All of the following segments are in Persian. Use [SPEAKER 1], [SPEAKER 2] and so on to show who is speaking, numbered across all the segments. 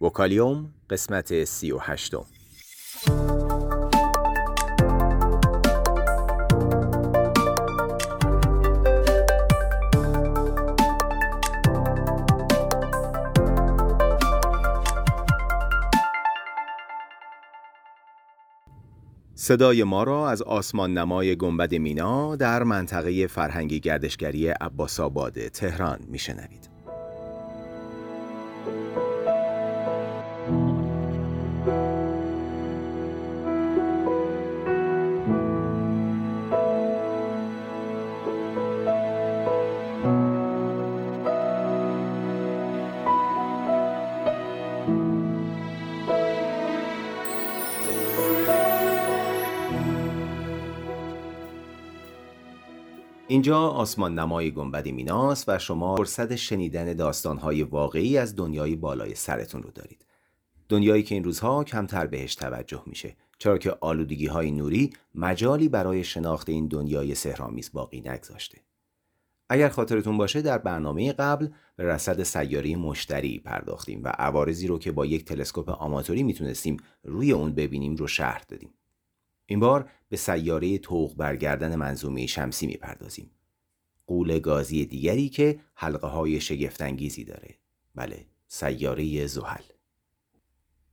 [SPEAKER 1] وکالیوم قسمت سی و هشتم صدای ما را از آسمان نمای گنبد مینا در منطقه فرهنگی گردشگری عباس آباد تهران میشنوید. اینجا آسمان نمای گنبد میناست و شما فرصت شنیدن داستانهای واقعی از دنیای بالای سرتون رو دارید. دنیایی که این روزها کمتر بهش توجه میشه چرا که آلودگی های نوری مجالی برای شناخت این دنیای سهرامیز باقی نگذاشته. اگر خاطرتون باشه در برنامه قبل به رصد سیاره مشتری پرداختیم و عوارضی رو که با یک تلسکوپ آماتوری می‌تونستیم روی اون ببینیم رو شرح دادیم. این بار به سیاره توغ برگردن منظومه شمسی می‌پردازیم. قول گازی دیگری که حلقه های شگفتانگیزی داره. بله، سیاره زحل.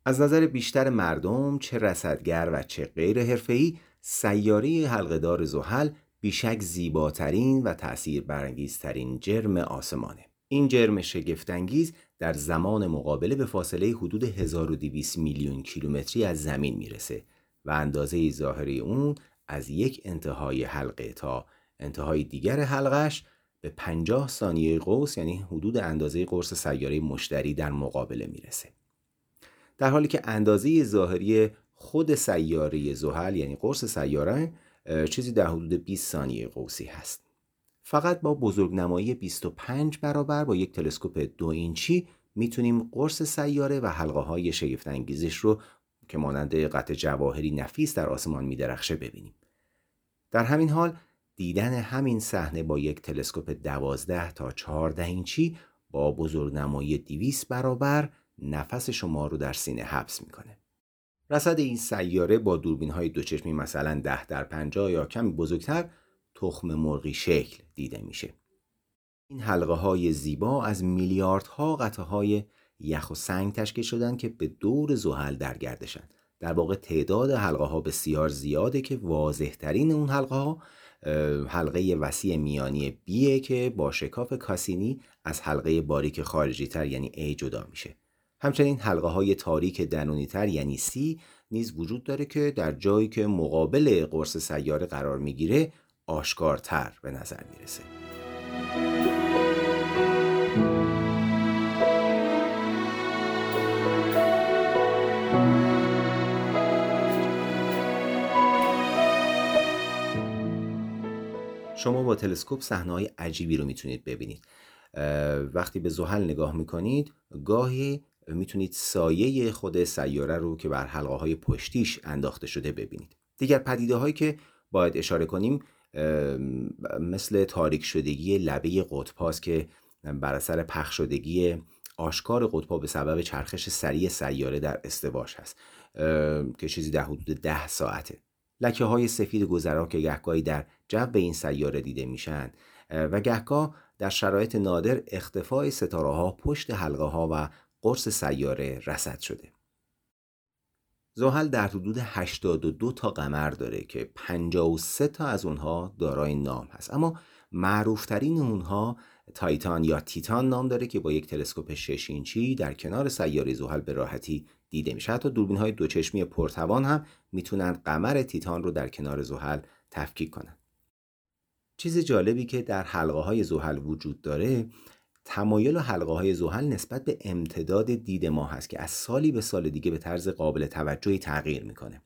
[SPEAKER 1] از نظر بیشتر مردم چه رصدگر و چه غیر حرفه‌ای سیاره حلقهدار زحل بیشک زیباترین و تأثیر برانگیزترین جرم آسمانه. این جرم شگفتانگیز در زمان مقابله به فاصله حدود 1200 میلیون کیلومتری از زمین می‌رسه و اندازه ظاهری اون از یک انتهای حلقه تا انتهای دیگر حلقش به 50 ثانیه قوس یعنی حدود اندازه قرص سیاره مشتری در مقابله می‌رسه. در حالی که اندازه ظاهری خود سیاره زحل یعنی قرص سیاره چیزی در حدود 20 ثانیه قوسی هست. فقط با بزرگنمایی 25 برابر با یک تلسکوپ دو اینچی می‌تونیم قرص سیاره و حلقه های شگفت انگیزش رو که مانند قطع جواهری نفیس در آسمان میدرخشه ببینیم در همین حال دیدن همین صحنه با یک تلسکوپ دوازده تا 14 اینچی با بزرگنمایی 200 برابر نفس شما رو در سینه حبس می‌کنه. رصد این سیاره با دوربین های دوچشمی مثلا 10 در 50 یا کمی بزرگتر تخم مرغی شکل دیده میشه. این حلقه های زیبا از میلیاردها قطعه های یخ و سنگ تشکیل شدن که به دور زحل در گردشن. در واقع تعداد حلقه ها بسیار زیاده که واضح ترین اون حلقه ها حلقه وسیع میانی بیه که با شکاف کاسینی از حلقه باریک خارجی تر یعنی A جدا میشه. همچنین حلقه های تاریک درونی تر یعنی C نیز وجود داره که در جایی که مقابل قرص سیاره قرار می‌گیره آشکارتر به نظر می‌رسه. شما با تلسکوپ صحنه‌های عجیبی رو می‌تونید ببینید. وقتی به زحل نگاه می‌کنید گاهی می‌تونید سایه خود سیاره رو که بر حلقه های پشتیش انداخته شده ببینید. دیگر پدیده هایی که باید اشاره کنیم مثل تاریک شدگی لبه قطباست که بر اثر پخ شدگی آشکار قطبا به سبب چرخش سریع سیاره در استواش هست که چیزی در حدود ده ساعته. لکه های سفید گذرا که گهگاهی در جو این سیاره دیده میشن و گهگاه در شرایط نادر اختفای ستاره ها پشت حلقه ها و قرص سیاره رسد شده. زحل در حدود 82 تا قمر داره که 53 تا از اونها دارای نام هست اما معروفترین اونها تایتان یا تیتان نام داره که با یک تلسکوپ 6 اینچی در کنار سیاره زحل به راحتی دیده میشه. حتی دوربین های دوچشمی پرتوان هم می‌تونن قمر تیتان رو در کنار زحل تفکیک کنن. چیز جالبی که در حلقه های زحل وجود داره تمایل حلقه های زحل نسبت به امتداد دید ما هست که از سالی به سال دیگه به طرز قابل توجهی تغییر می‌کنه.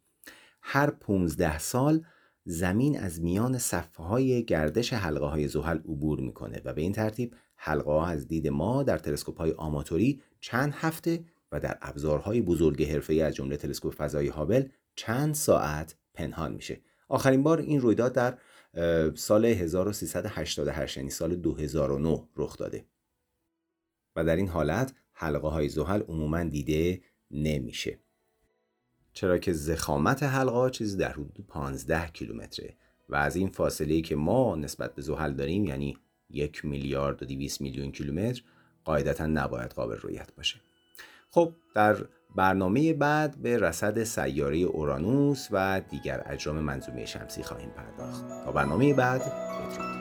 [SPEAKER 1] هر 15 سال زمین از میان صفحه های گردش حلقه های زحل عبور می‌کنه و به این ترتیب حلقه ها از دید ما در تلسکوپ های آماتوری چند هفته و در ابزارهای بزرگ حرفه‌ای از جمله تلسکوپ فضایی هابل چند ساعت پنهان میشه. آخرین بار این رویداد در سال 1388 یعنی سال 2009 رخ داده. و در این حالت حلقه های زحل عموما دیده نمیشه. چرا که زخامت حلقه چیزی در حدود 15 کیلومتره و از این فاصله که ما نسبت به زحل داریم یعنی یک میلیارد و 200 میلیون کیلومتر قاعدتا نباید قابل رویت باشه. خب در برنامه بعد به رصد سیاره اورانوس و دیگر اجرام منظومه شمسی خواهیم پرداخت. تا برنامه بعد بدرود.